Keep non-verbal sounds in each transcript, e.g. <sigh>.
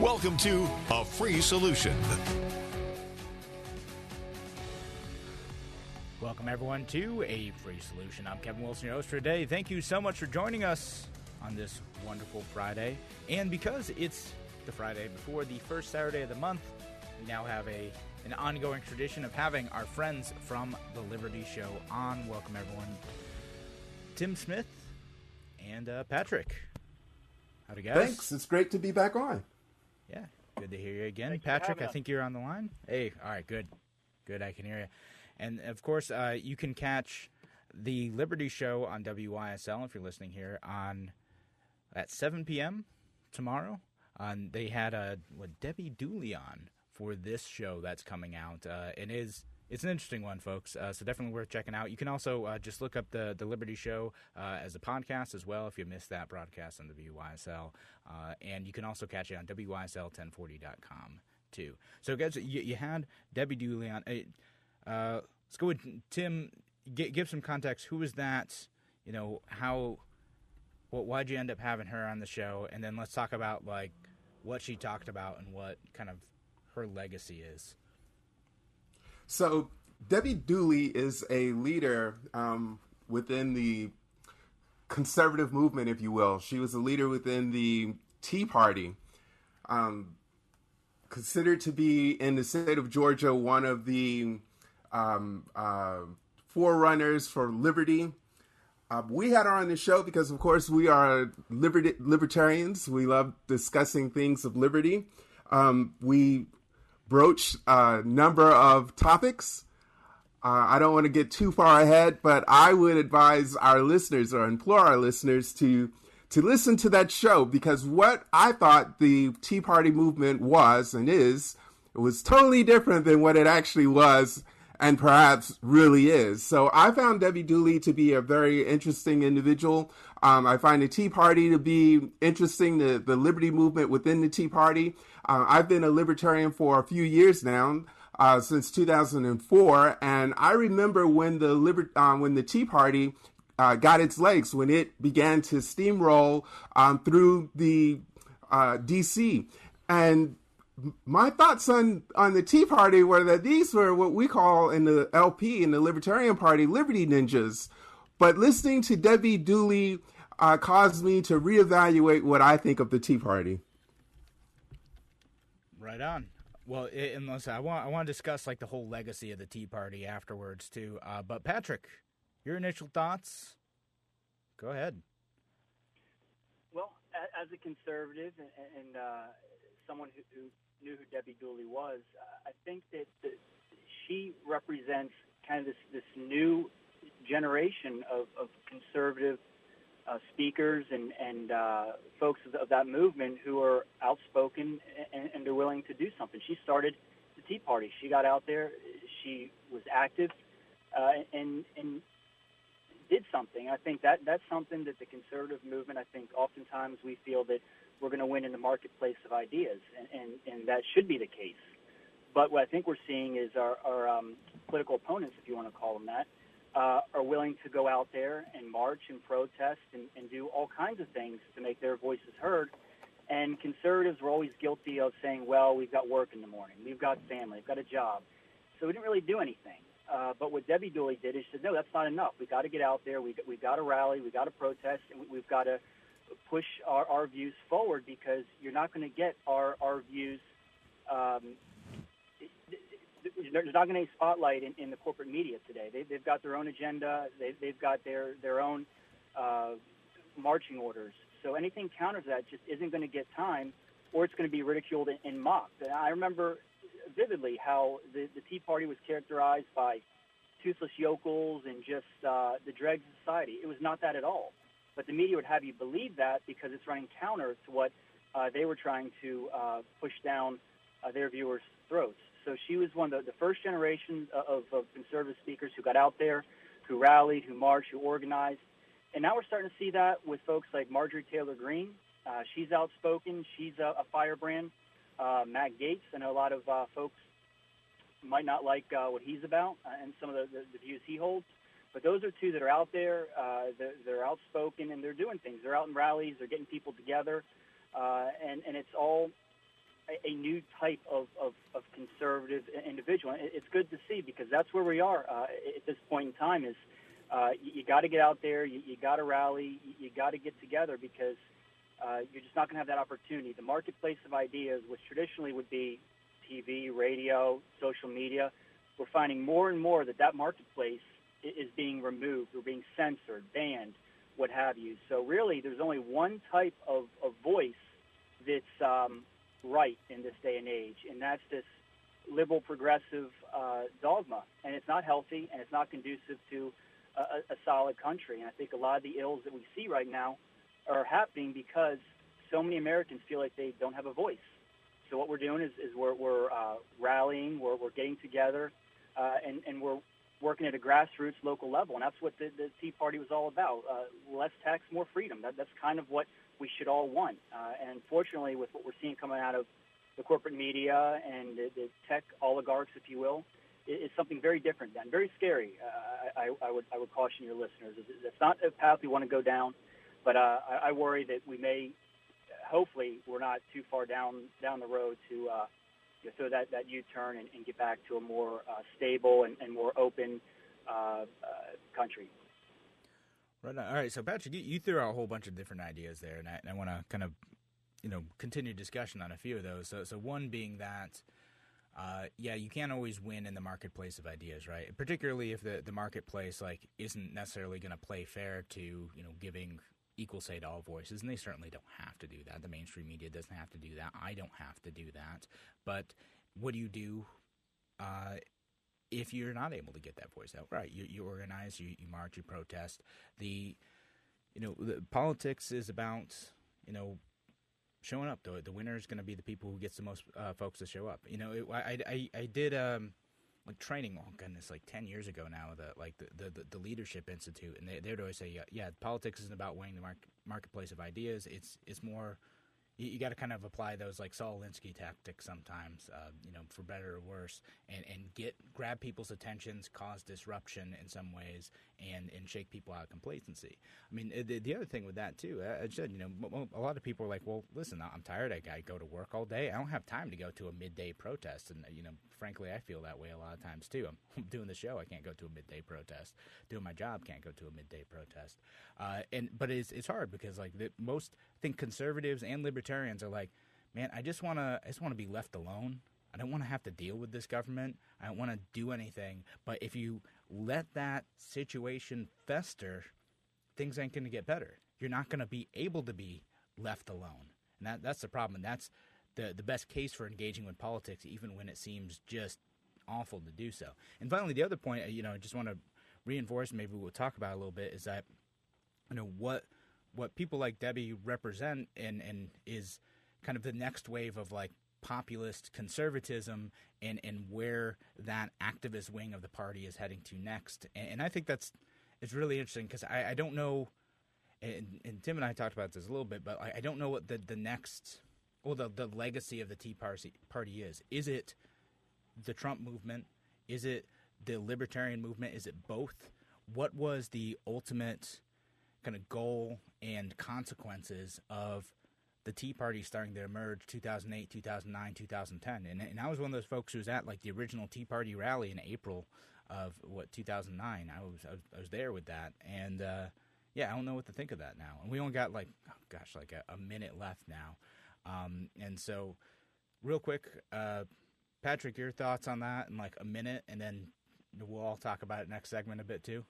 Welcome to A Free Solution. Welcome, everyone, to A Free Solution. I'm Kevin Wilson, your host for today. Thank you so much for joining us on this wonderful Friday. And because it's the Friday before the first Saturday of the month, we now have a an ongoing tradition of having our friends from the Liberty Show on. Welcome, everyone. Tim Smith and uh, Patrick. Howdy, guys? Thanks. It's great to be back on. Yeah, good to hear you again, Thanks Patrick. I think you're on the line. Hey, all right, good, good. I can hear you. And of course, uh, you can catch the Liberty Show on WYSL if you're listening here on at 7 p.m. tomorrow. Um, they had a what Debbie Dooley on for this show that's coming out. Uh, it is it's an interesting one, folks. Uh, so definitely worth checking out. You can also uh, just look up the the Liberty Show uh, as a podcast as well if you missed that broadcast on the WYSL, uh, and you can also catch it on WYSL1040.com too. So guys, you, you had Debbie Dooley on. Uh, let's go with Tim. G- give some context. Who was that? You know how. Well, why'd you end up having her on the show? And then let's talk about like what she talked about and what kind of her legacy is. So Debbie Dooley is a leader um, within the conservative movement, if you will. She was a leader within the Tea Party, um, considered to be in the state of Georgia one of the um, uh, forerunners for liberty. Uh, we had her on the show because, of course, we are libertarians. We love discussing things of liberty. Um, we broach a number of topics. Uh, I don't want to get too far ahead, but I would advise our listeners or implore our listeners to to listen to that show because what I thought the Tea Party movement was and is it was totally different than what it actually was and perhaps really is. So I found Debbie Dooley to be a very interesting individual. Um, I find the Tea Party to be interesting, the, the liberty movement within the Tea Party. Uh, I've been a libertarian for a few years now. Uh, since 2004, and I remember when the liber- uh, when the Tea Party uh, got its legs, when it began to steamroll um, through the uh, D.C. and my thoughts on on the Tea Party were that these were what we call in the LP in the Libertarian Party Liberty Ninjas. But listening to Debbie Dooley uh, caused me to reevaluate what I think of the Tea Party. Right on. Well, unless I want, I want to discuss like the whole legacy of the Tea Party afterwards too. Uh, but Patrick, your initial thoughts? Go ahead. Well, as a conservative and, and uh, someone who, who, knew who Debbie Dooley was, I think that, that she represents kind of this this new generation of, of conservative uh, speakers and, and uh, folks of, that movement who are outspoken and, and, are willing to do something. She started the Tea Party. She got out there. She was active uh, and, and did something. I think that that's something that the conservative movement, I think oftentimes we feel that we're going to win in the marketplace of ideas, and, and, and that should be the case. But what I think we're seeing is our, our um, political opponents, if you want to call them that, uh, are willing to go out there and march and protest and, and do all kinds of things to make their voices heard. And conservatives were always guilty of saying, well, we've got work in the morning, we've got family, we've got a job. So we didn't really do anything. Uh, but what Debbie Dooley did is she said, no, that's not enough. We've got to get out there. We, we've got to rally. We've got to protest. And we've got to push our, our views forward because you're not going to get our, our views um, there's not going to be spotlight in, in the corporate media today. They, they've got their own agenda. They, they've got their their own uh, marching orders. So anything counter to that just isn't going to get time, or it's going to be ridiculed and, and mocked. And I remember vividly how the, the Tea Party was characterized by toothless yokels and just uh, the dregs of society. It was not that at all. But the media would have you believe that because it's running counter to what uh, they were trying to uh, push down uh, their viewers' throats. So she was one of the, the first generation of, of conservative speakers who got out there, who rallied, who marched, who organized. And now we're starting to see that with folks like Marjorie Taylor Greene. Uh, she's outspoken. She's a, a firebrand. Uh, Matt Gaetz, I know a lot of uh, folks might not like uh, what he's about uh, and some of the, the, the views he holds. But those are two that are out there. Uh, they're, they're outspoken and they're doing things. They're out in rallies. They're getting people together, uh, and and it's all a, a new type of, of, of conservative individual. It's good to see because that's where we are uh, at this point in time. Is uh, you, you got to get out there. You, you got to rally. You, you got to get together because uh, you're just not going to have that opportunity. The marketplace of ideas, which traditionally would be TV, radio, social media, we're finding more and more that that marketplace is being removed or being censored, banned, what have you. So really, there's only one type of, of voice that's um, right in this day and age, and that's this liberal progressive uh, dogma. And it's not healthy, and it's not conducive to a, a solid country. And I think a lot of the ills that we see right now are happening because so many Americans feel like they don't have a voice. So what we're doing is, is we're, we're uh, rallying, we're, we're getting together, uh, and, and we're working at a grassroots local level. And that's what the, the Tea Party was all about. Uh, less tax, more freedom. That, that's kind of what we should all want. Uh, and unfortunately, with what we're seeing coming out of the corporate media and the, the tech oligarchs, if you will, it, it's something very different and very scary. Uh, I, I, would, I would caution your listeners. It's not a path we want to go down, but uh, I, I worry that we may, hopefully, we're not too far down, down the road to uh, you so that, that U-turn and, and get back to a more uh, stable and, and more open uh, country. Right. On. All right. So Patrick, you, you, threw out a whole bunch of different ideas there, and I, I want to kind of, you know, continue discussion on a few of those. So, so one being that, uh, yeah, you can't always win in the marketplace of ideas, right? Particularly if the, the marketplace like isn't necessarily going to play fair to you know giving equal say to all voices, and they certainly don't have to do that. The mainstream media doesn't have to do that. I don't have to do that. But what do you do uh, if you're not able to get that voice out? Right, you, you organize, you, you march, you protest. The you know the politics is about you know showing up. The the winner is going to be the people who gets the most uh, folks to show up. You know, it, I, I I did um like training. Oh goodness, like ten years ago now. The like the the, the leadership institute, and they they'd always say, yeah, yeah, politics isn't about winning the market, marketplace of ideas. It's it's more you, you got to kind of apply those like Saul Alinsky tactics sometimes, uh, you know, for better or worse, and, and get grab people's attentions, cause disruption in some ways, and and shake people out of complacency. I mean, the, the other thing with that too, I said, you know, a lot of people are like, well, listen, I'm tired. I, go to work all day. I don't have time to go to a midday protest, and you know, frankly, I feel that way a lot of times too. <laughs> I'm doing the show. I can't go to a midday protest. Doing my job, can't go to a midday protest. Uh, and but it's it's hard because like the, most I think conservatives and libertarians are like, man, I just want to I just want to be left alone. I don't want to have to deal with this government. I don't want to do anything. But if you let that situation fester, things ain't going to get better. You're not going to be able to be left alone. And that, that's the problem. And that's the, the best case for engaging with politics, even when it seems just awful to do so. And finally, the other point, uh, you know, I just want to reinforce, maybe we'll talk about a little bit, is that, you know, what what people like Debbie represent and, and is kind of the next wave of like populist conservatism and, and where that activist wing of the party is heading to next. And, and I think that's it's really interesting because I, I don't know, and, and, Tim and I talked about this a little bit, but I, I don't know what the, the next, well, the, the legacy of the Tea Party, party is. Is it the Trump movement? Is it the libertarian movement? Is it both? What was the ultimate kind of goal and consequences of the Tea Party starting to emerge 2008, 2009, 2010. And, and I was one of those folks who was at like the original Tea Party rally in April of what 2009. I was I was, I was there with that, and uh, yeah, I don't know what to think of that now. And we only got like oh gosh, like a, a minute left now, um, and so real quick, uh, Patrick, your thoughts on that in like a minute, and then we'll all talk about it next segment a bit too.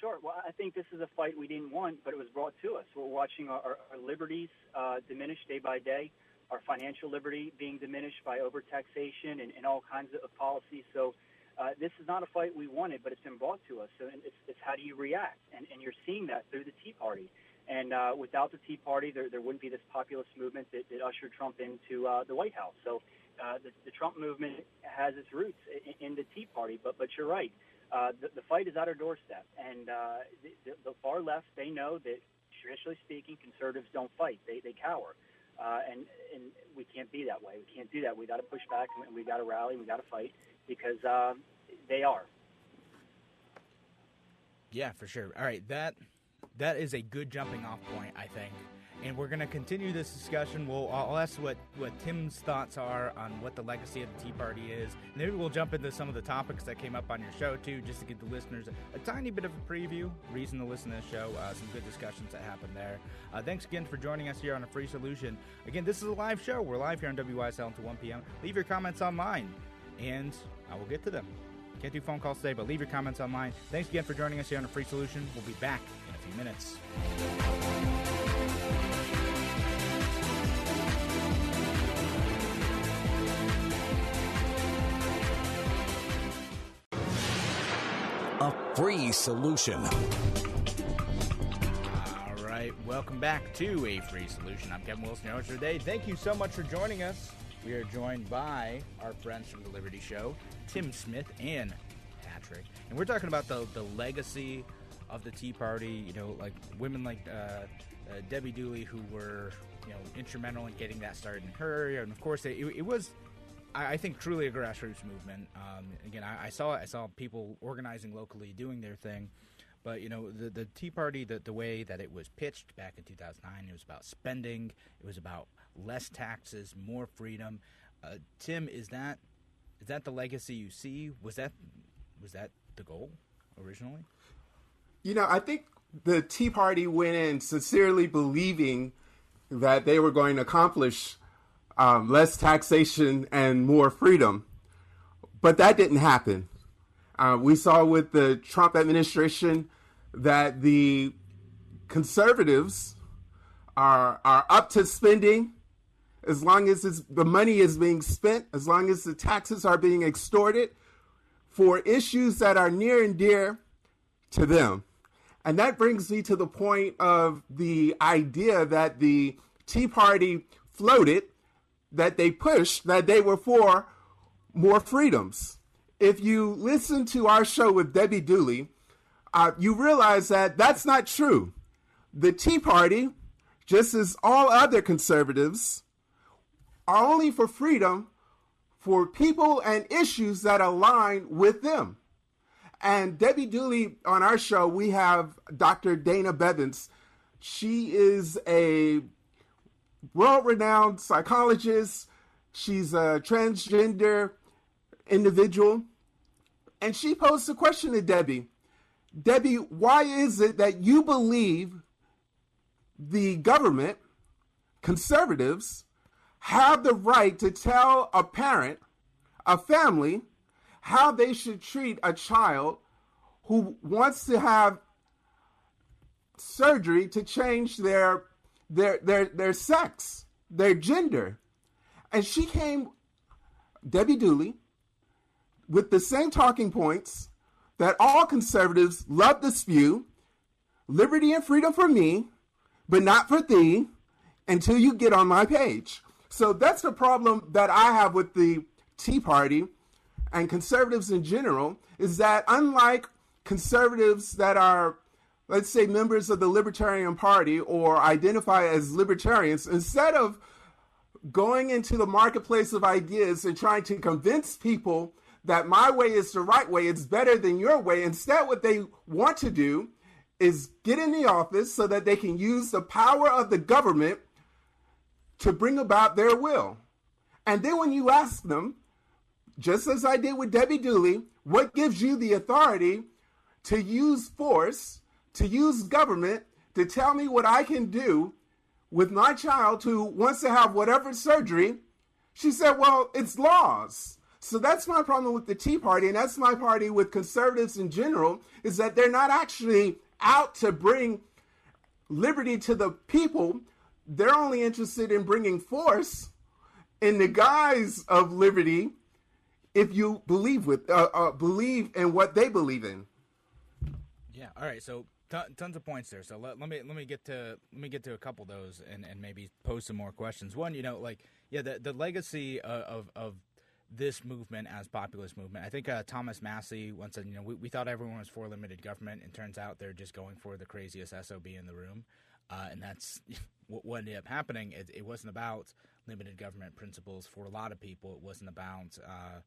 Sure. Well, I think this is a fight we didn't want, but it was brought to us. We're watching our, our, our liberties uh, diminish day by day, our financial liberty being diminished by overtaxation and, and all kinds of policies. So uh, this is not a fight we wanted, but it's been brought to us. So it's, it's how do you react? And, and you're seeing that through the Tea Party. And uh, without the Tea Party, there, there wouldn't be this populist movement that, that ushered Trump into uh, the White House. So uh, the, the Trump movement has its roots in, in the Tea Party. But but you're right. Uh, the, the fight is at our doorstep, and uh, the, the far left they know that traditionally speaking, conservatives don't fight; they they cower. Uh, and and we can't be that way. We can't do that. We got to push back, and we got to rally. and We got to fight because uh, they are. Yeah, for sure. All right, that that is a good jumping off point, I think. And we're going to continue this discussion. We'll I'll ask what what Tim's thoughts are on what the legacy of the Tea Party is. Maybe we'll jump into some of the topics that came up on your show too, just to give the listeners a, tiny bit of a preview, reason to listen to this show. Uh, some good discussions that happened there. Uh, thanks again for joining us here on a free solution. Again, this is a live show. We're live here on WYSL until 1 p.m. Leave your comments online, and I will get to them. Can't do phone calls today, but leave your comments online. Thanks again for joining us here on a free solution. We'll be back in a few minutes. Free solution. All right, welcome back to A Free Solution. I'm Kevin Wilson, your host today. Thank you so much for joining us. We are joined by our friends from the Liberty Show, Tim Smith and Patrick, and we're talking about the the legacy of the Tea Party. You know, like women like uh, uh, Debbie Dooley, who were you know instrumental in getting that started in her area, and of course it, it was. I I think truly a grassroots movement. Um, again, I, I saw. I saw people organizing locally, doing their thing. But you know, the the Tea Party, the the way that it was pitched back in 2009, it was about spending. It was about less taxes, more freedom. Uh, Tim, is that is that the legacy you see? Was that was that the goal originally? You know, I think the Tea Party went in sincerely believing that they were going to accomplish um, less taxation and more freedom. But that didn't happen. Uh, we saw with the Trump administration that the conservatives are are up to spending as long as the money is being spent, as long as the taxes are being extorted for issues that are near and dear to them. And that brings me to the point of the idea that the Tea Party floated, that they pushed, that they were for more freedoms. If you listen to our show with Debbie Dooley, uh, you realize that that's not true. The Tea Party, just as all other conservatives, are only for freedom for people and issues that align with them. And Debbie Dooley on our show, we have Dr. Dana Bevins. She is a world renowned psychologist. She's a transgender individual. And she posed a question to Debbie Debbie, why is it that you believe the government, conservatives, have the right to tell a parent, a family, how they should treat a child who wants to have surgery to change their their their their sex, their gender. And she came Debbie Dooley with the same talking points that all conservatives love to spew, liberty and freedom for me, but not for thee until you get on my page. So that's the problem that I have with the Tea Party and conservatives in general is that unlike conservatives that are let's say members of the libertarian party or identify as libertarians instead of going into the marketplace of ideas and trying to convince people that my way is the right way it's better than your way instead what they want to do is get in the office so that they can use the power of the government to bring about their will. And then when you ask them, just as I did with Debbie Dooley, what gives you the authority to use force, to use government to tell me what I can do with my child who wants to have whatever surgery? She said, Well, it's laws. So that's my problem with the Tea Party, and that's my party with conservatives in general, is that they're not actually out to bring liberty to the people, they're only interested in bringing force in the guise of liberty if you believe with uh, uh, believe in what they believe in. Yeah. All right. So Ton, tons of points there. So let, let, me let me get to let me get to a couple of those and, and maybe pose some more questions. One, you know, like yeah, the the legacy of of, of this movement as populist movement. I think uh, Thomas Massie once said, you know, we, we thought everyone was for limited government, and turns out they're just going for the craziest SOB in the room. Uh, and that's <laughs> what, what ended up happening. It, it, wasn't about limited government principles for a lot of people. It wasn't about, uh,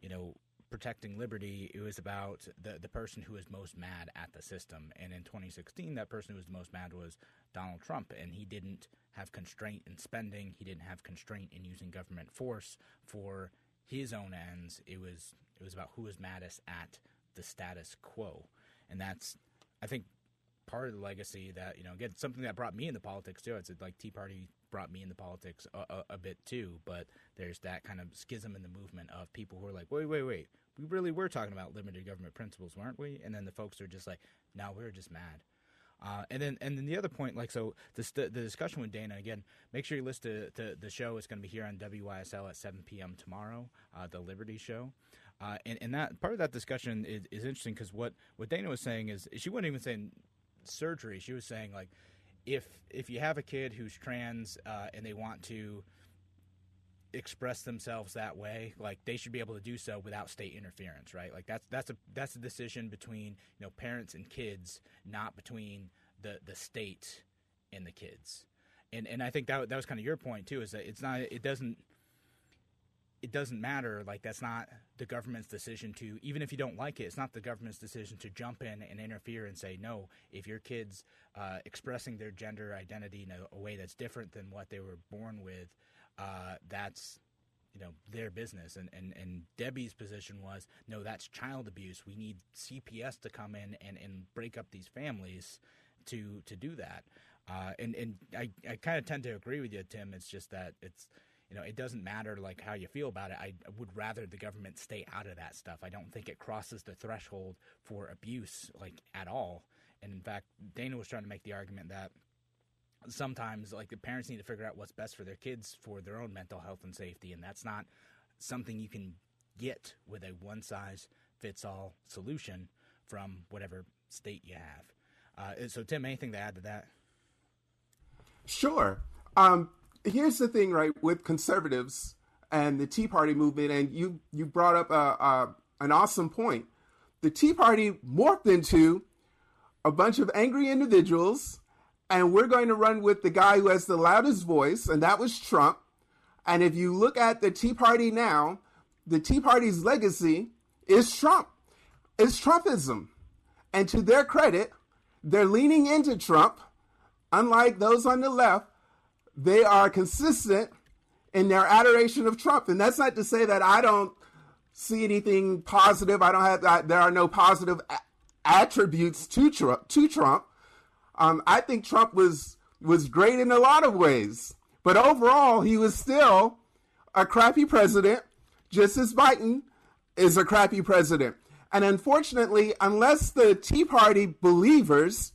you know, protecting liberty. It was about the the person who was most mad at the system. And in 2016, that person who was most mad was Donald Trump, and he didn't have constraint in spending. He didn't have constraint in using government force for his own ends. It was it was about who was maddest at the status quo, and that's I think part of the legacy that you know again something that brought me into politics too. It's like Tea Party brought me into politics a, a, a, bit too, but there's that kind of schism in the movement of people who are like, wait, wait, wait, we really were talking about limited government principles, weren't we? And then the folks are just like, no, we are just mad. Uh, and then and then the other point, like so, the the discussion with Dana again. Make sure you listen to, to the show. It's going to be here on WYSL at 7 p.m. tomorrow, uh, the Liberty Show. Uh, and, and that part of that discussion is, is interesting because what, what Dana was saying is she wasn't even saying surgery. She was saying like if if you have a kid who's trans uh, and they want to express themselves that way like they should be able to do so without state interference right? Like that's that's a that's a decision between you know parents and kids not between the the state and the kids. And and I think that that was kind of your point too is that it's not it doesn't it doesn't matter like that's not the government's decision to even if you don't like it it's not the government's decision to jump in and interfere and say no if your kids uh, expressing their gender identity in a, a way that's different than what they were born with uh, that's you know their business. And, and and debbie's position was no that's child abuse. We need cps to come in and, and break up these families to to do that. Uh, and and i, I kind of tend to agree with you tim. It's just that it's you know it doesn't matter like how you feel about it. I would rather the government stay out of that stuff. I don't think it crosses the threshold for abuse like at all. And in fact dana was trying to make the argument that sometimes like the parents need to figure out what's best for their kids for their own mental health and safety. And that's not something you can get with a one size fits all solution from whatever state you have. Uh, so tim anything to add to that? Sure. Um, here's the thing right with conservatives and the tea party movement and you you brought up a, a, an awesome point the tea party morphed into a bunch of angry individuals and we're going to run with the guy who has the loudest voice, and that was Trump. And if you look at the Tea Party now, the Tea Party's legacy is Trump. It's Trumpism. And to their credit, they're leaning into Trump. Unlike those on the left, they are consistent in their adoration of Trump. And that's not to say that I don't see anything positive. I don't have, there are no positive attributes to Trump, to Trump. Um, I think Trump was was great in a lot of ways, but overall, he was still a crappy president, just as Biden is a crappy president. And unfortunately, unless the Tea Party believers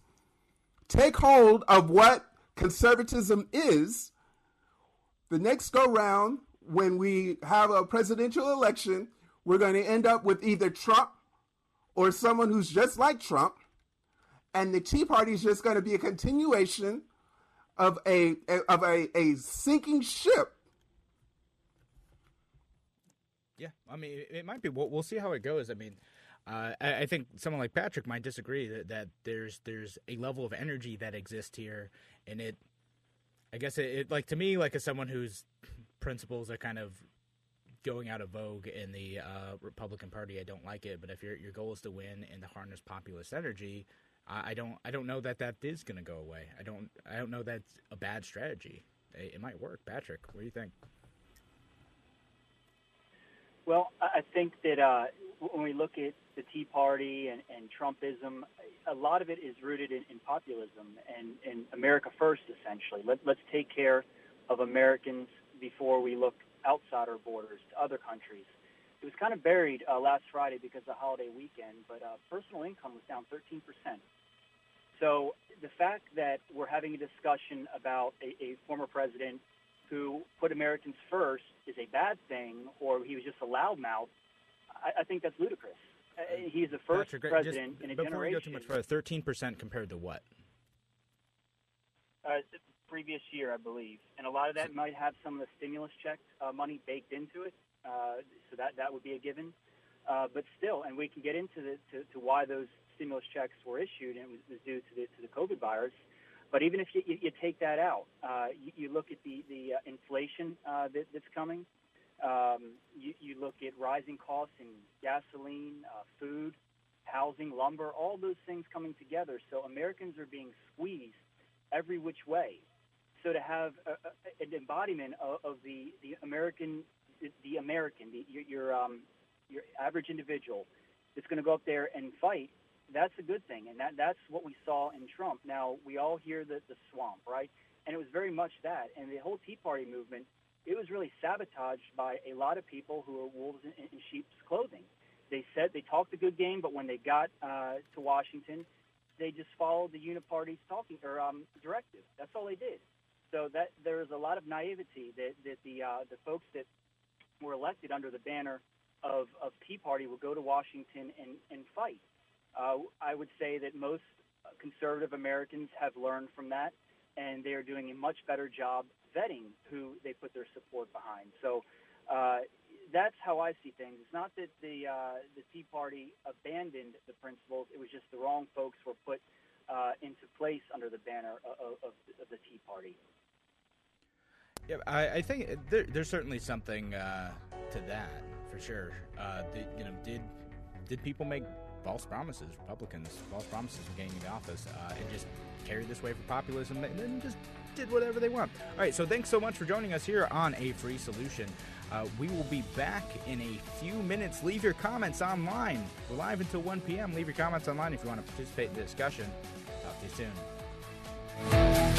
take hold of what conservatism is, the next go round, when we have a presidential election, we're going to end up with either Trump or someone who's just like Trump and the Tea Party is just going to be a continuation of a of a, a sinking ship. Yeah, I mean, it might be. We'll, we'll see how it goes. I mean, uh, I, I, think someone like Patrick might disagree that, that there's there's a level of energy that exists here, and it. I guess it, it like to me like as someone whose principles are kind of going out of vogue in the uh, Republican Party. I don't like it, but if your your goal is to win and to harness populist energy, I don't I don't know that that is going to go away. I don't I don't know that's a bad strategy. It, it, might work. Patrick, what do you think? Well, I think that uh, when we look at the Tea Party and, and Trumpism, a lot of it is rooted in, in populism and, and America first, essentially. Let, let's take care of Americans before we look outside our borders to other countries. It was kind of buried uh, last Friday because of the holiday weekend, but uh, personal income was down 13 percent. So the fact that we're having a discussion about a, a former president who put Americans first is a bad thing, or he was just a loudmouth, I, I think that's ludicrous. He's the first Patrick, president just in a before generation. we go too much further, thirteen percent compared to what? uh, the previous year, I believe, and a lot of that might have some of the stimulus check uh, money baked into it. Uh, so that that would be a given. Uh, but still, and we can get into the to, to why those stimulus checks were issued, and it was, was due to the to the COVID virus. But even if you, you, you take that out, uh, you, you look at the the uh, inflation uh, that, that's coming. Um, you, you look at rising costs in gasoline, uh, food, housing, lumber, all those things coming together. So Americans are being squeezed every which way. So to have a, a, an embodiment of, of the, the American, the, American, the, your, your, um, your average individual that's going to go up there and fight, that's a good thing. And that, that's what we saw in Trump. Now, we all hear the, the swamp, right? And it was very much that. And the whole Tea Party movement, it was really sabotaged by a lot of people who are wolves in, in sheep's clothing. They said they talked a good game, but when they got uh, to Washington, they just followed the uniparty's talking or um, directive. That's all they did. So that there is a lot of naivety that, that the uh, the folks that were elected under the banner of, of Tea Party will go to Washington and, and fight. Uh, I would say that most conservative Americans have learned from that, and they are doing a much better job vetting who they put their support behind. So uh, that's how I see things. It's not that the uh, the Tea Party abandoned the principles; it was just the wrong folks were put uh, into place under the banner of, of, of the Tea Party. Yeah, I, I think there, there's certainly something uh, to that for sure. Uh, you know, did did people make false promises? Republicans false promises in getting into office uh, and just carried this way for populism and then just did whatever they want. All right, so thanks so much for joining us here on A Free Solution. Uh, we will be back in a few minutes. Leave your comments online. We're live until 1 p.m. Leave your comments online if you want to participate in the discussion. Talk to you soon.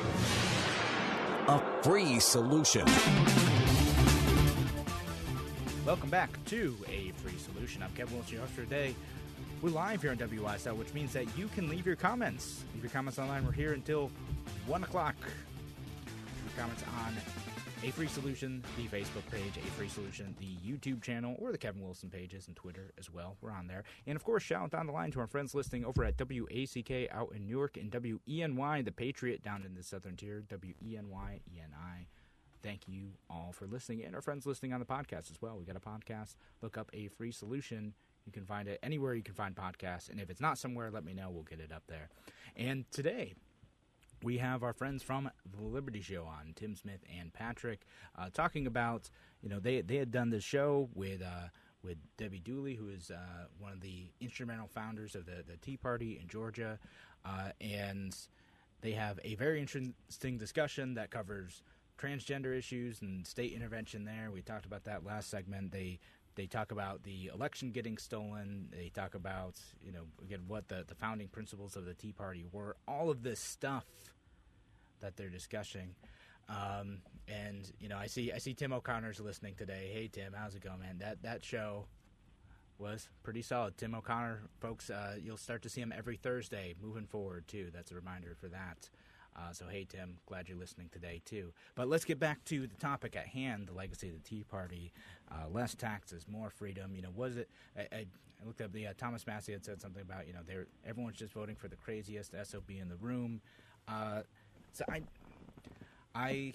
A free solution. Welcome back to A Free Solution. I'm Kevin Wilson, your host for today. We're live here on WYSL, which means that you can leave your comments. Leave your comments online. We're here until 1 o'clock. Leave your comments on A Free Solution, the Facebook page, A Free Solution, the YouTube channel, or the Kevin Wilson pages and Twitter as well. We're on there. And of course, shout out down the line to our friends listening over at WACK out in Newark and WENY, the Patriot down in the southern tier, WENY, ENI thank you all for listening and our friends listening on the podcast as well. We got a podcast. Look up a free solution. You can find it anywhere you can find podcasts. And if it's not somewhere, let me know. We'll get it up there. And today, we have our friends from the Liberty Show on, Tim Smith and Patrick, uh, talking about, you know, they, they had done this show with, uh, with Debbie Dooley, who is uh, one of the instrumental founders of the, the Tea Party in Georgia. Uh, and they have a very interesting discussion that covers transgender issues and state intervention there. We talked about that last segment. They they talk about the election getting stolen. They talk about you know again what the the founding principles of the Tea Party were. All of this stuff that they're discussing. Um, and you know, I see I see Tim O'Connor's listening today. Hey Tim, how's it going, man? That that show was pretty solid. Tim O'Connor, folks, uh, you'll start to see him every Thursday moving forward too. That's a reminder for that. Uh, so, hey, Tim, glad you're listening today, too. But let's get back to the topic at hand the legacy of the Tea Party. Uh, less taxes, more freedom. You know, was it? I, I, looked up the uh, Thomas Massie had said something about, you know, they're, everyone's just voting for the craziest SOB in the room. Uh, so, I. I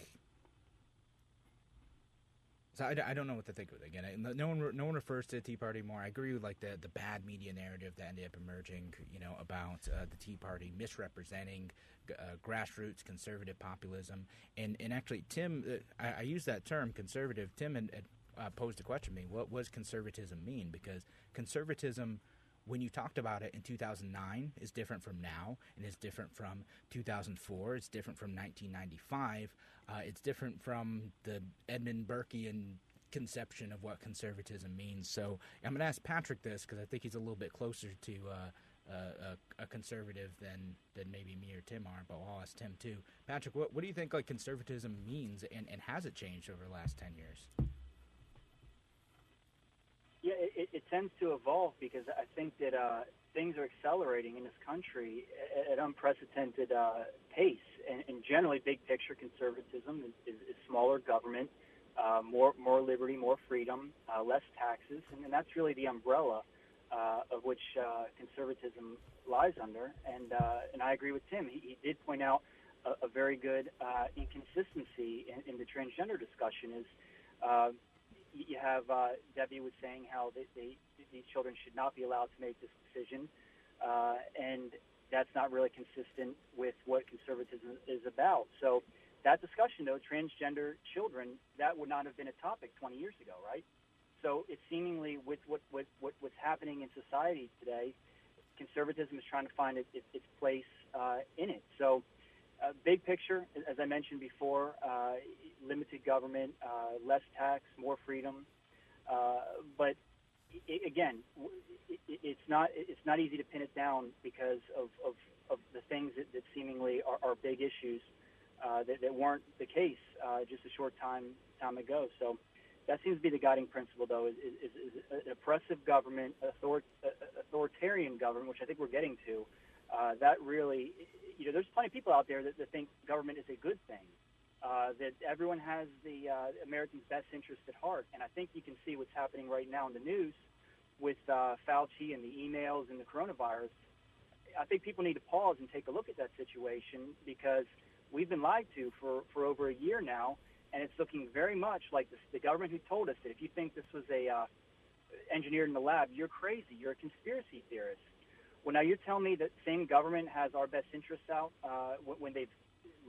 so I, I don't know what to think of it. Again, no one no one refers to the Tea Party more. I agree with like the, the bad media narrative that ended up emerging, you know, about uh, the Tea Party misrepresenting uh, grassroots conservative populism. And and actually, Tim, uh, I, I use that term conservative. Tim had, uh, posed a question to me: What does conservatism mean? Because conservatism when you talked about it in 2009 is different from now and is different from 2004 it's different from 1995 uh, it's different from the edmund burkean conception of what conservatism means. So i'm going to ask patrick this because i think he's a little bit closer to uh, uh, a, a, conservative than than maybe me or tim are but i'll ask tim too. Patrick what, what do you think like conservatism means and, and has it changed over the last 10 years yeah, it, it tends to evolve because I think that uh, things are accelerating in this country at, at unprecedented uh, pace. And, and generally, big picture conservatism is, is, is smaller government, uh, more more liberty, more freedom, uh, less taxes, and, and that's really the umbrella uh, of which uh, conservatism lies under. And uh, and I agree with Tim. He, he did point out a, a very good uh, inconsistency in, in the transgender discussion. Is uh, you have uh, Debbie was saying how they, they, these children should not be allowed to make this decision, uh, and that's not really consistent with what conservatism is about. So that discussion, though, transgender children, that would not have been a topic 20 years ago, right? So it's seemingly with what, what, what what's happening in society today, conservatism is trying to find its, its place uh, in it. So uh, big picture, as I mentioned before, uh, limited government, uh, less tax, more freedom. Uh, but it, again, it, it's not it's not easy to pin it down because of, of, of the things that, that seemingly are, are big issues uh, that, that weren't the case uh, just a short time time ago. So that seems to be the guiding principle, though, is, is, is an oppressive government, author, authoritarian government, which I think we're getting to. Uh, that really, you know, there's plenty of people out there that, that think government is a good thing uh, that everyone has the uh, Americans' best interest at heart. And I think you can see what's happening right now in the news with uh, Fauci and the emails and the coronavirus. I think people need to pause and take a look at that situation because we've been lied to for, for over a year now, and it's looking very much like this, the government who told us that if you think this was a uh, engineered in the lab, you're crazy. You're a conspiracy theorist. Well, now you're telling me that same government has our best interests out uh, when they've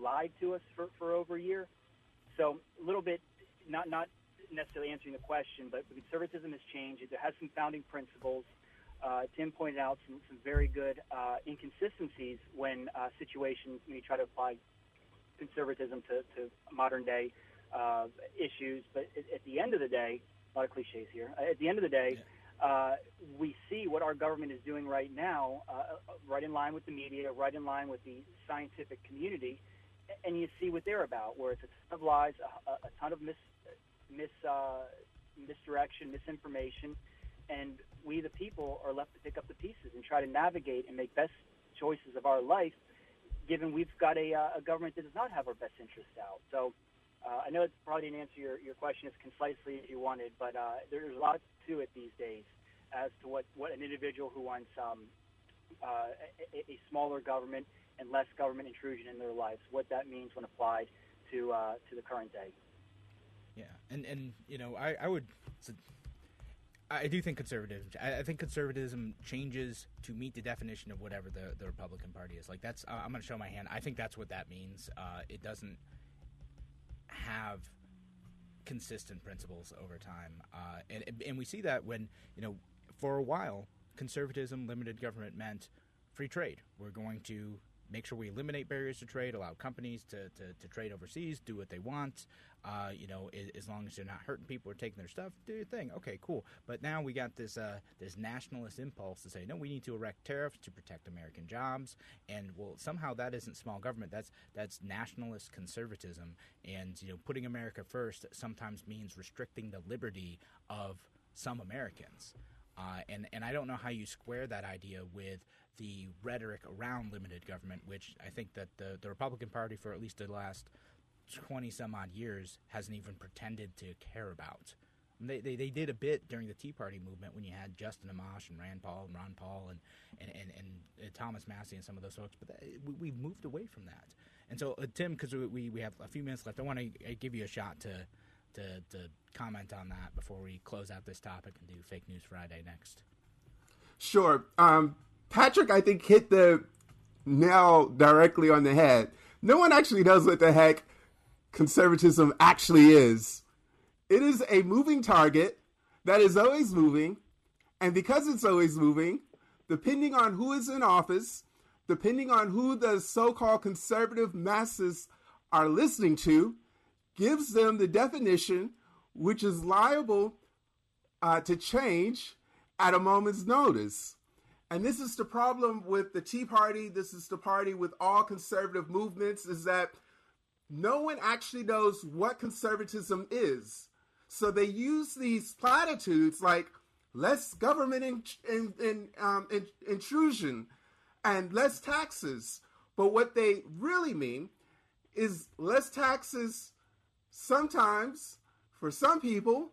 lied to us for, for over a year. So a little bit, not not necessarily answering the question, but conservatism has changed. It has some founding principles. Uh, Tim pointed out some, some very good uh, inconsistencies when uh, situations when you try to apply conservatism to, to modern day uh, issues. But at, at, the end of the day, a lot of cliches here. At the end of the day, yeah. uh, we see what our government is doing right now, uh, right in line with the media, right in line with the scientific community and you see what they're about, where it's a ton of lies, a, a ton of mis, mis uh, misdirection, misinformation, and we the people are left to pick up the pieces and try to navigate and make best choices of our life, given we've got a, uh, a government that does not have our best interests out. So uh, I know it probably didn't answer your, your question as concisely as you wanted, but uh, there's a lot to it these days as to what, what an individual who wants um, uh, a, a smaller government and less government intrusion in their lives. What that means when applied to uh, to the current day. Yeah, and and you know I I would. I do think conservatism. I think conservatism changes to meet the definition of whatever the, the Republican Party is. Like that's. I'm going to show my hand. I think that's what that means. Uh, it doesn't have consistent principles over time, uh, and and we see that when you know for a while conservatism, limited government meant free trade. We're going to make sure we eliminate barriers to trade, allow companies to, to, to trade overseas, do what they want. Uh, you know, as, as, long as they're not hurting people or taking their stuff, do your thing. Okay, cool. But now we got this uh, this nationalist impulse to say, no, we need to erect tariffs to protect American jobs, and well, somehow that isn't small government. That's that's nationalist conservatism, and you know, putting America first sometimes means restricting the liberty of some Americans. Uh, and and I don't know how you square that idea with the rhetoric around limited government, which I think that the the Republican Party for at least the last twenty some odd years hasn't even pretended to care about. They, they, they did a bit during the Tea Party movement when you had Justin Amash and Rand Paul and Ron Paul and and, and, and, and Thomas Massie and some of those folks, but that, we, we moved away from that. And so, uh, Tim, because we, we have a few minutes left, I want to uh, give you a shot to, to to comment on that before we close out this topic and do Fake News Friday next. Sure. Um, Patrick, I think, hit the nail directly on the head. No one actually knows what the heck conservatism actually is. It is a moving target that is always moving. And because it's always moving, depending on who is in office, depending on who the so called conservative masses are listening to, gives them the definition which is liable uh, to change at a moment's notice. And this is the problem with the Tea Party. This is the party with all conservative movements is that no one actually knows what conservatism is. So they use these platitudes like less government in, in, in, um, in, intrusion and less taxes. But what they really mean is less taxes sometimes for some people,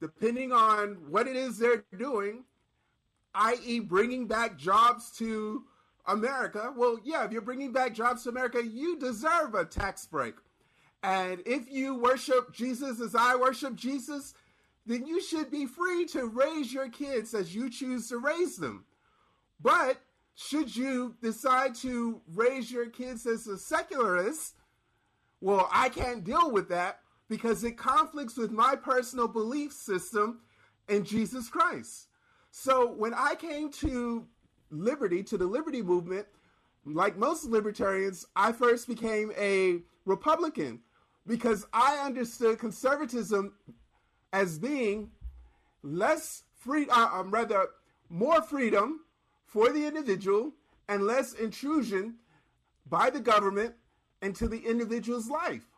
depending on what it is they're doing, i.e., bringing back jobs to America. Well, yeah, if you're bringing back jobs to America, you deserve a tax break. And if you worship Jesus as I worship Jesus, then you should be free to raise your kids as you choose to raise them. But should you decide to raise your kids as a secularist, well, I can't deal with that because it conflicts with my personal belief system in Jesus Christ. So when I came to liberty, to the liberty movement, like most libertarians, I first became a Republican because I understood conservatism as being less free, uh, um, rather more freedom for the individual and less intrusion by the government into the individual's life.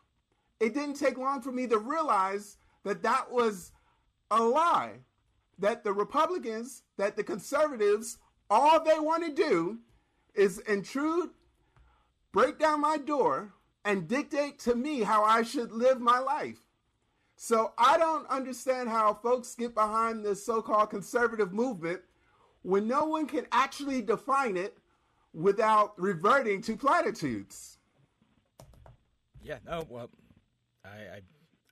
It didn't take long for me to realize that that was a lie. That the Republicans, that the conservatives, all they want to do is intrude, break down my door, and dictate to me how I should live my life. So I don't understand how folks get behind this so called conservative movement when no one can actually define it without reverting to platitudes. Yeah, no, well, I, I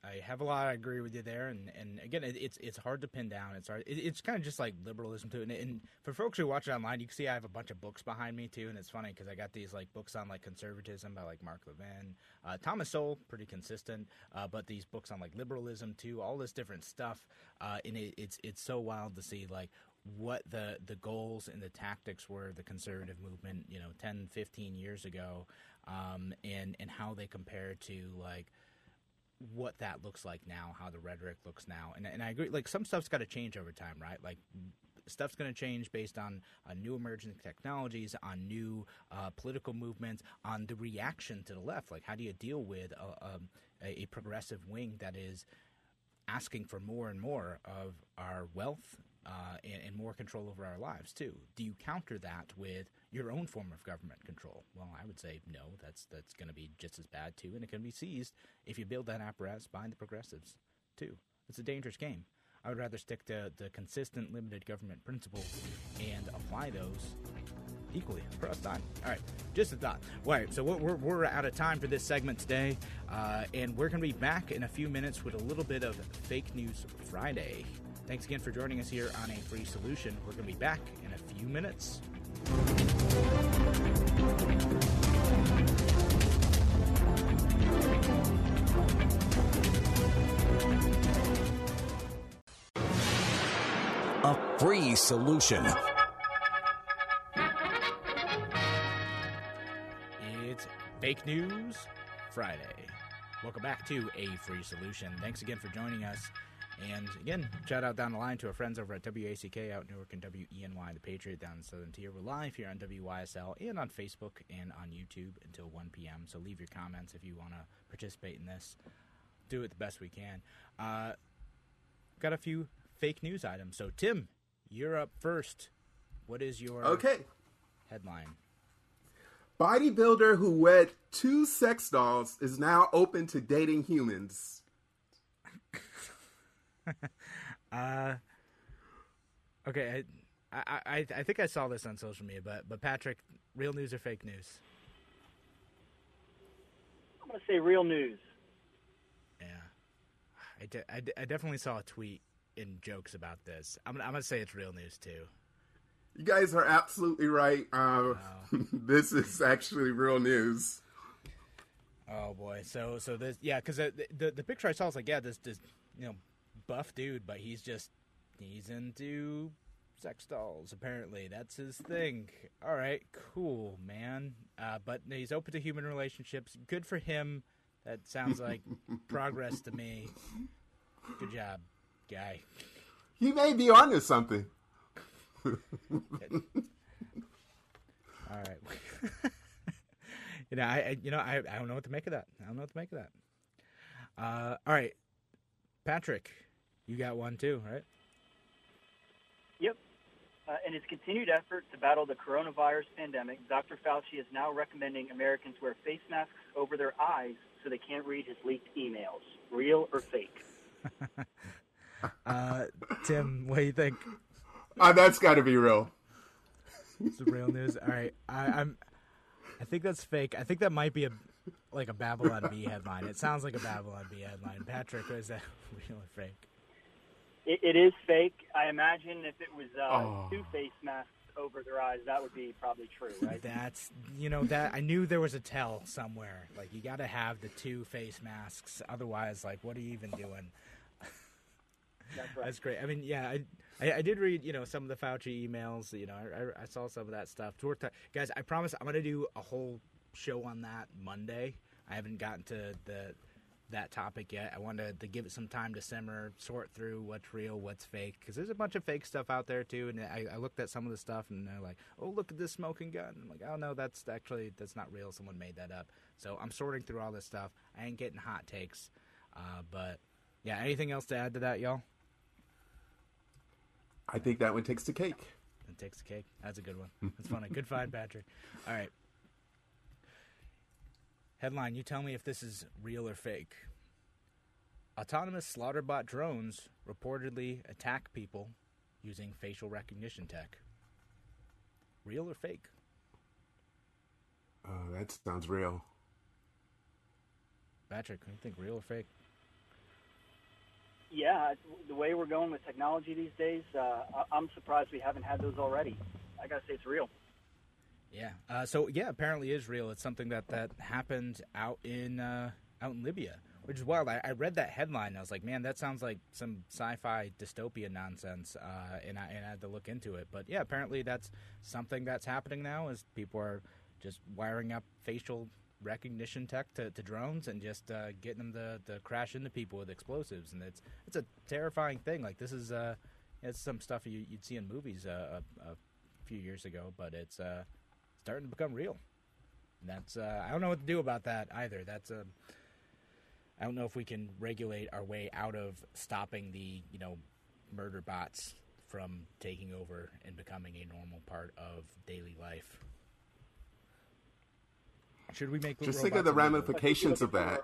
I have a lot. I agree with you there, and and again, it, it's it's hard to pin down. It's hard. It, it's kind of just like liberalism too. And, and, for folks who watch it online, you can see I have a bunch of books behind me too. And it's funny because I got these like books on like conservatism by like Mark Levin, uh, Thomas Sowell, pretty consistent. Uh, but these books on like liberalism too, all this different stuff. Uh, and it, it's it's so wild to see like what the the goals and the tactics were the conservative movement you know 10 15 years ago um, and and how they compare to like what that looks like now, how the rhetoric looks now, and and I agree. Like some stuff's got to change over time, right? Like stuff's going to change based on uh, new emerging technologies, on new uh, political movements, on the reaction to the left. Like how do you deal with a, a, a progressive wing that is asking for more and more of our wealth uh, and, and, more control over our lives too. Do you counter that with your own form of government control? Well, I would say no. That's that's going to be just as bad too, and it can be seized if you build that apparatus behind the progressives too. It's a dangerous game. I would rather stick to the consistent limited government principles and apply those equally across time. All right, just a thought. All right, so we're, we're out of time for this segment today, uh, and we're going to be back in a few minutes with a little bit of Fake News Friday. Thanks again for joining us here on A Free Solution. We're going to be back in a few minutes. A free solution. It's Fake News Friday. Welcome back to A Free Solution. Thanks again for joining us. And again, shout out down the line to our friends over at WACK out in Newark and WENY, the Patriot down in Southern Tier. We're live here on WYSL and on Facebook and on YouTube until 1 p.m. So leave your comments if you want to participate in this. Do it the best we can. Uh, got a few fake news items. So, Tim, you're up first. What is your Okay. headline? Bodybuilder who wed two sex dolls is now open to dating humans. Uh, okay, I, I, I, I think I saw this on social media, but but Patrick, real news or fake news? I'm going to say real news. Yeah, I, de- I, de- I definitely saw a tweet in jokes about this. I'm gonna, I'm gonna say it's real news too. You guys are absolutely right. Uh, <laughs> this is actually real news. Oh boy, so so this yeah, because the, the the picture I saw was like yeah, this this you know buff dude, but he's just he's into sex dolls. Apparently, that's his thing. All right, cool, man. Uh, but he's open to human relationships. Good for him. That sounds like <laughs> progress to me. Good job, guy. He may be onto something. All right. <laughs> you know, I, I you know I I don't know what to make of that. I don't know what to make of that. Uh, all right, Patrick, you got one too, right? Yep. Uh, in his continued effort to battle the coronavirus pandemic, Dr. Fauci is now recommending Americans wear face masks over their eyes so they can't read his leaked emails. Real or fake? <laughs> Uh, Tim, what do you think? Uh, that's got to be real. It's the real news. All right, I, I'm. I think that's fake. I think that might be a like a Babylon Bee headline. It sounds like a Babylon Bee headline. Patrick, is that <laughs> real or fake? It, it is fake. I imagine if it was uh, Oh. two face masks over their eyes, that would be probably true, right? <laughs> That's you know that I knew there was a tell somewhere. Like you got to have the two face masks, otherwise, like what are you even doing? That's <laughs> right. That's great. I mean, yeah, I, I, I did read, you know, some of the Fauci emails. You know, I, I, I saw some of that stuff. It's worth it. Guys, I promise I'm gonna do a whole show on that Monday. I haven't gotten to the that topic yet. I wanted to give it some time to simmer, sort through what's real, what's fake, because there's a bunch of fake stuff out there too. And I, I looked at some of the stuff, and they're like, "Oh, look at this smoking gun." I'm like, "Oh no, that's actually that's not real. Someone made that up." So I'm sorting through all this stuff. I ain't getting hot takes, uh, but yeah. Anything else to add to that, y'all? I think that one takes the cake. It takes the cake. That's a good one. That's funny. Good find, Patrick. All right. Headline You tell me if this is real or fake. Autonomous slaughterbot drones reportedly attack people using facial recognition tech. Real or fake? Oh, that sounds real. Patrick, you think? Real or fake? Yeah, the way we're going with technology these days, uh, I'm surprised we haven't had those already. I gotta say, it's real. Yeah. Uh, so yeah, apparently is real. It's something that that happened out in uh, out in Libya, which is wild. I, I read that headline. And I was like, man, that sounds like some sci-fi dystopia nonsense, uh, and I and I had to look into it. But yeah, apparently that's something that's happening now. Is people are just wiring up facial recognition tech to, to drones and just uh, getting them to, to crash into people with explosives, and it's it's a terrifying thing. Like this is uh, it's some stuff you, you'd see in movies uh, a, a few years ago, but it's uh, starting to become real. And that's uh, I don't know what to do about that either. That's a I don't know if we can regulate our way out of stopping the you know murder bots from taking over and becoming a normal part of daily life. Should we make Just think of the ramifications of that.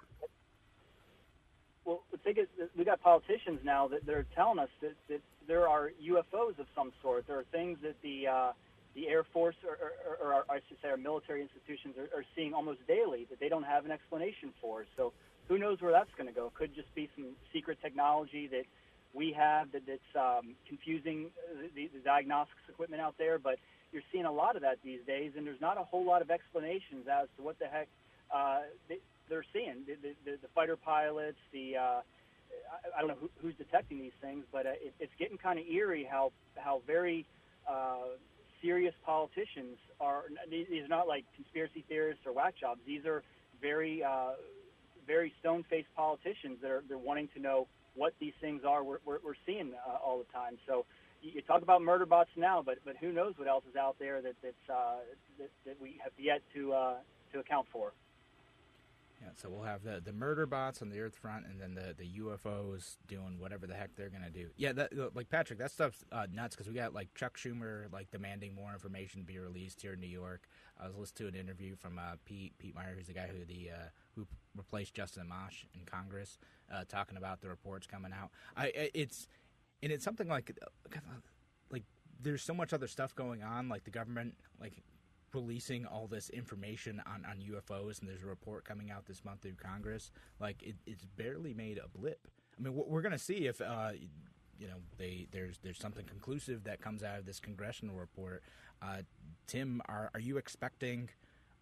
Well, the thing is, that we got politicians now that they're telling us that, that there are UFOs of some sort. There are things that the uh, the Air Force or, or, or, or I should say our military institutions are, are seeing almost daily that they don't have an explanation for. So who knows where that's going to go? It could just be some secret technology that we have that, that's um, confusing uh, the, the diagnostics equipment out there. But you're seeing a lot of that these days, and there's not a whole lot of explanations as to what the heck uh, they, they're seeing. The, the, the, fighter pilots, the uh, I, I don't know who, who's detecting these things, but uh, it, it's getting kind of eerie how how very uh, serious politicians are. These are not like conspiracy theorists or whack jobs. These are very uh, very stone-faced politicians that are they're wanting to know what these things are. We're, we're, we're seeing uh, all the time. So you talk about murder bots now, but but who knows what else is out there that that's uh, that, that we have yet to uh, to account for. Yeah, so we'll have the the murder bots on the Earth front, and then the, the UFOs doing whatever the heck they're gonna do. Yeah, that like Patrick, that stuff's uh, nuts because we got like Chuck Schumer like demanding more information to be released here in New York. I was listening to an interview from uh, Pete Pete Meijer, who's the guy who the uh, who replaced Justin Amash in Congress, uh, talking about the reports coming out. I it's and it's something like uh, like there's so much other stuff going on, like the government like releasing all this information on, on UFOs, and there's a report coming out this month through Congress. Like it, it's barely made a blip. I mean, we're going to see if uh, you know they there's there's something conclusive that comes out of this congressional report. Uh, Tim, are are you expecting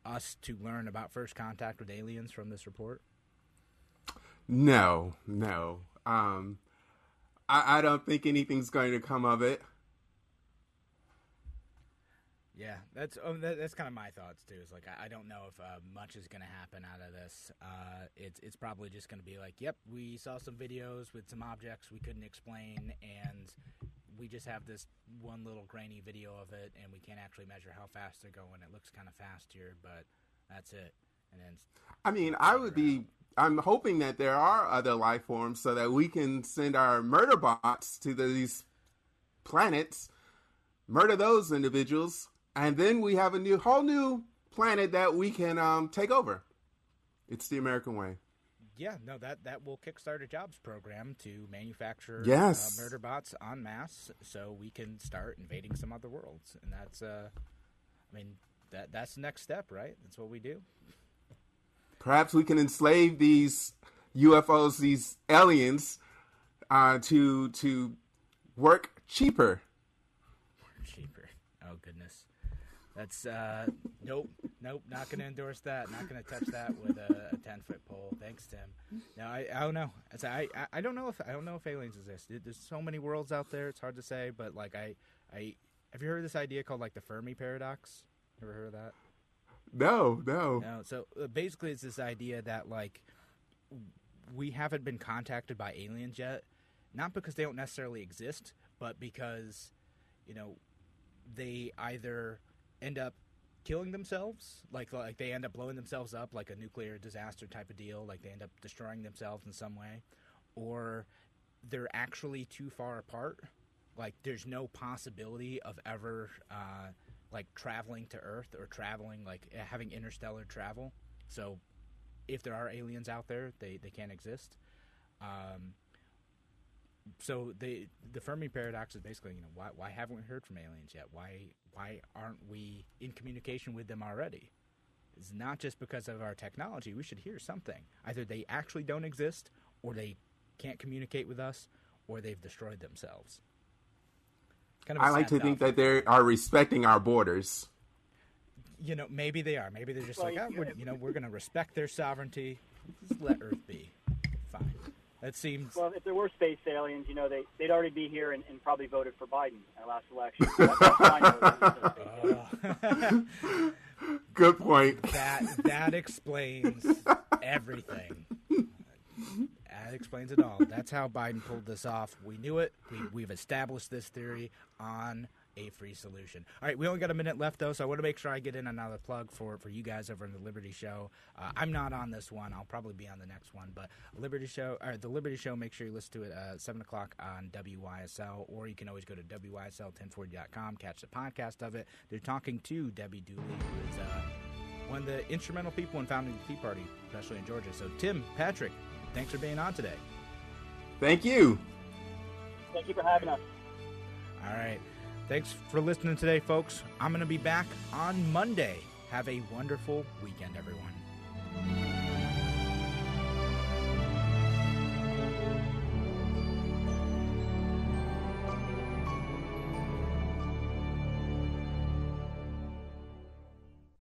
us to learn about first contact with aliens from this report? No, no. Um, I, I don't think anything's going to come of it. Yeah, that's um, that, that's kind of my thoughts too. Is like I, I don't know if uh, much is going to happen out of this. Uh, it's it's probably just going to be like, yep, we saw some videos with some objects we couldn't explain, and we just have this one little grainy video of it, and we can't actually measure how fast they're going. It looks kind of fast here, but that's it. And then, I mean, I would be. I'm hoping that there are other life forms so that we can send our murder bots to these planets, murder those individuals, and then we have a new whole new planet that we can um, take over. It's the American way. Yeah, no that that will kickstart a jobs program to manufacture yes. uh, murder bots en masse, so we can start invading some other worlds, and that's uh, I mean that that's the next step, right? That's what we do. Perhaps we can enslave these UFOs, these aliens, uh, to to work cheaper. cheaper. Oh goodness. That's uh, nope, nope. Not going to endorse that. Not going to touch that with a, a, ten foot pole. Thanks, Tim. No, I, I don't know. I, I, I don't know if I don't know if aliens exist. There's so many worlds out there. It's hard to say. But like I, I have you heard of this idea called like the Fermi paradox? Ever heard of that? No, no. No. So uh, basically, it's this idea that like we haven't been contacted by aliens yet, not because they don't necessarily exist, but because you know they either end up killing themselves like like they end up blowing themselves up like a nuclear disaster type of deal like they end up destroying themselves in some way or they're actually too far apart like there's no possibility of ever uh, like traveling to earth or traveling like having interstellar travel. So if there are aliens out there they, they can't exist. Um, so the the Fermi paradox is basically, you know, why why haven't we heard from aliens yet? Why why aren't we in communication with them already? It's not just because of our technology. We should hear something. Either they actually don't exist, or they can't communicate with us, or they've destroyed themselves. Kind of I like to think that they are respecting our borders. You know, maybe they are. Maybe they're just well, like, oh, you know, we're going to respect their sovereignty. Just let Earth be. Fine. That seems. Well, if there were space aliens, you know, they they'd already be here and, and probably voted for Biden in the last election. <laughs> uh, <laughs> Good point. That that explains <laughs> everything. That explains it all. That's how Biden pulled this off. We knew it. We, we've established this theory on a free solution. All right, we only got a minute left though, so I want to make sure I get in another plug for for you guys over in the Liberty Show. Uh, I'm not on this one; I'll probably be on the next one. But Liberty Show, or the Liberty Show, make sure you listen to it uh, seven o'clock on WYSL, or you can always go to WYSL1040.com, catch the podcast of it. They're talking to Debbie Dooley, who is uh, one of the instrumental people in founding the Tea Party, especially in Georgia. So, Tim, Patrick, thanks for being on today. Thank you. Thank you for having us. All right. Thanks for listening today, folks. I'm going to be back on Monday. Have a wonderful weekend, everyone.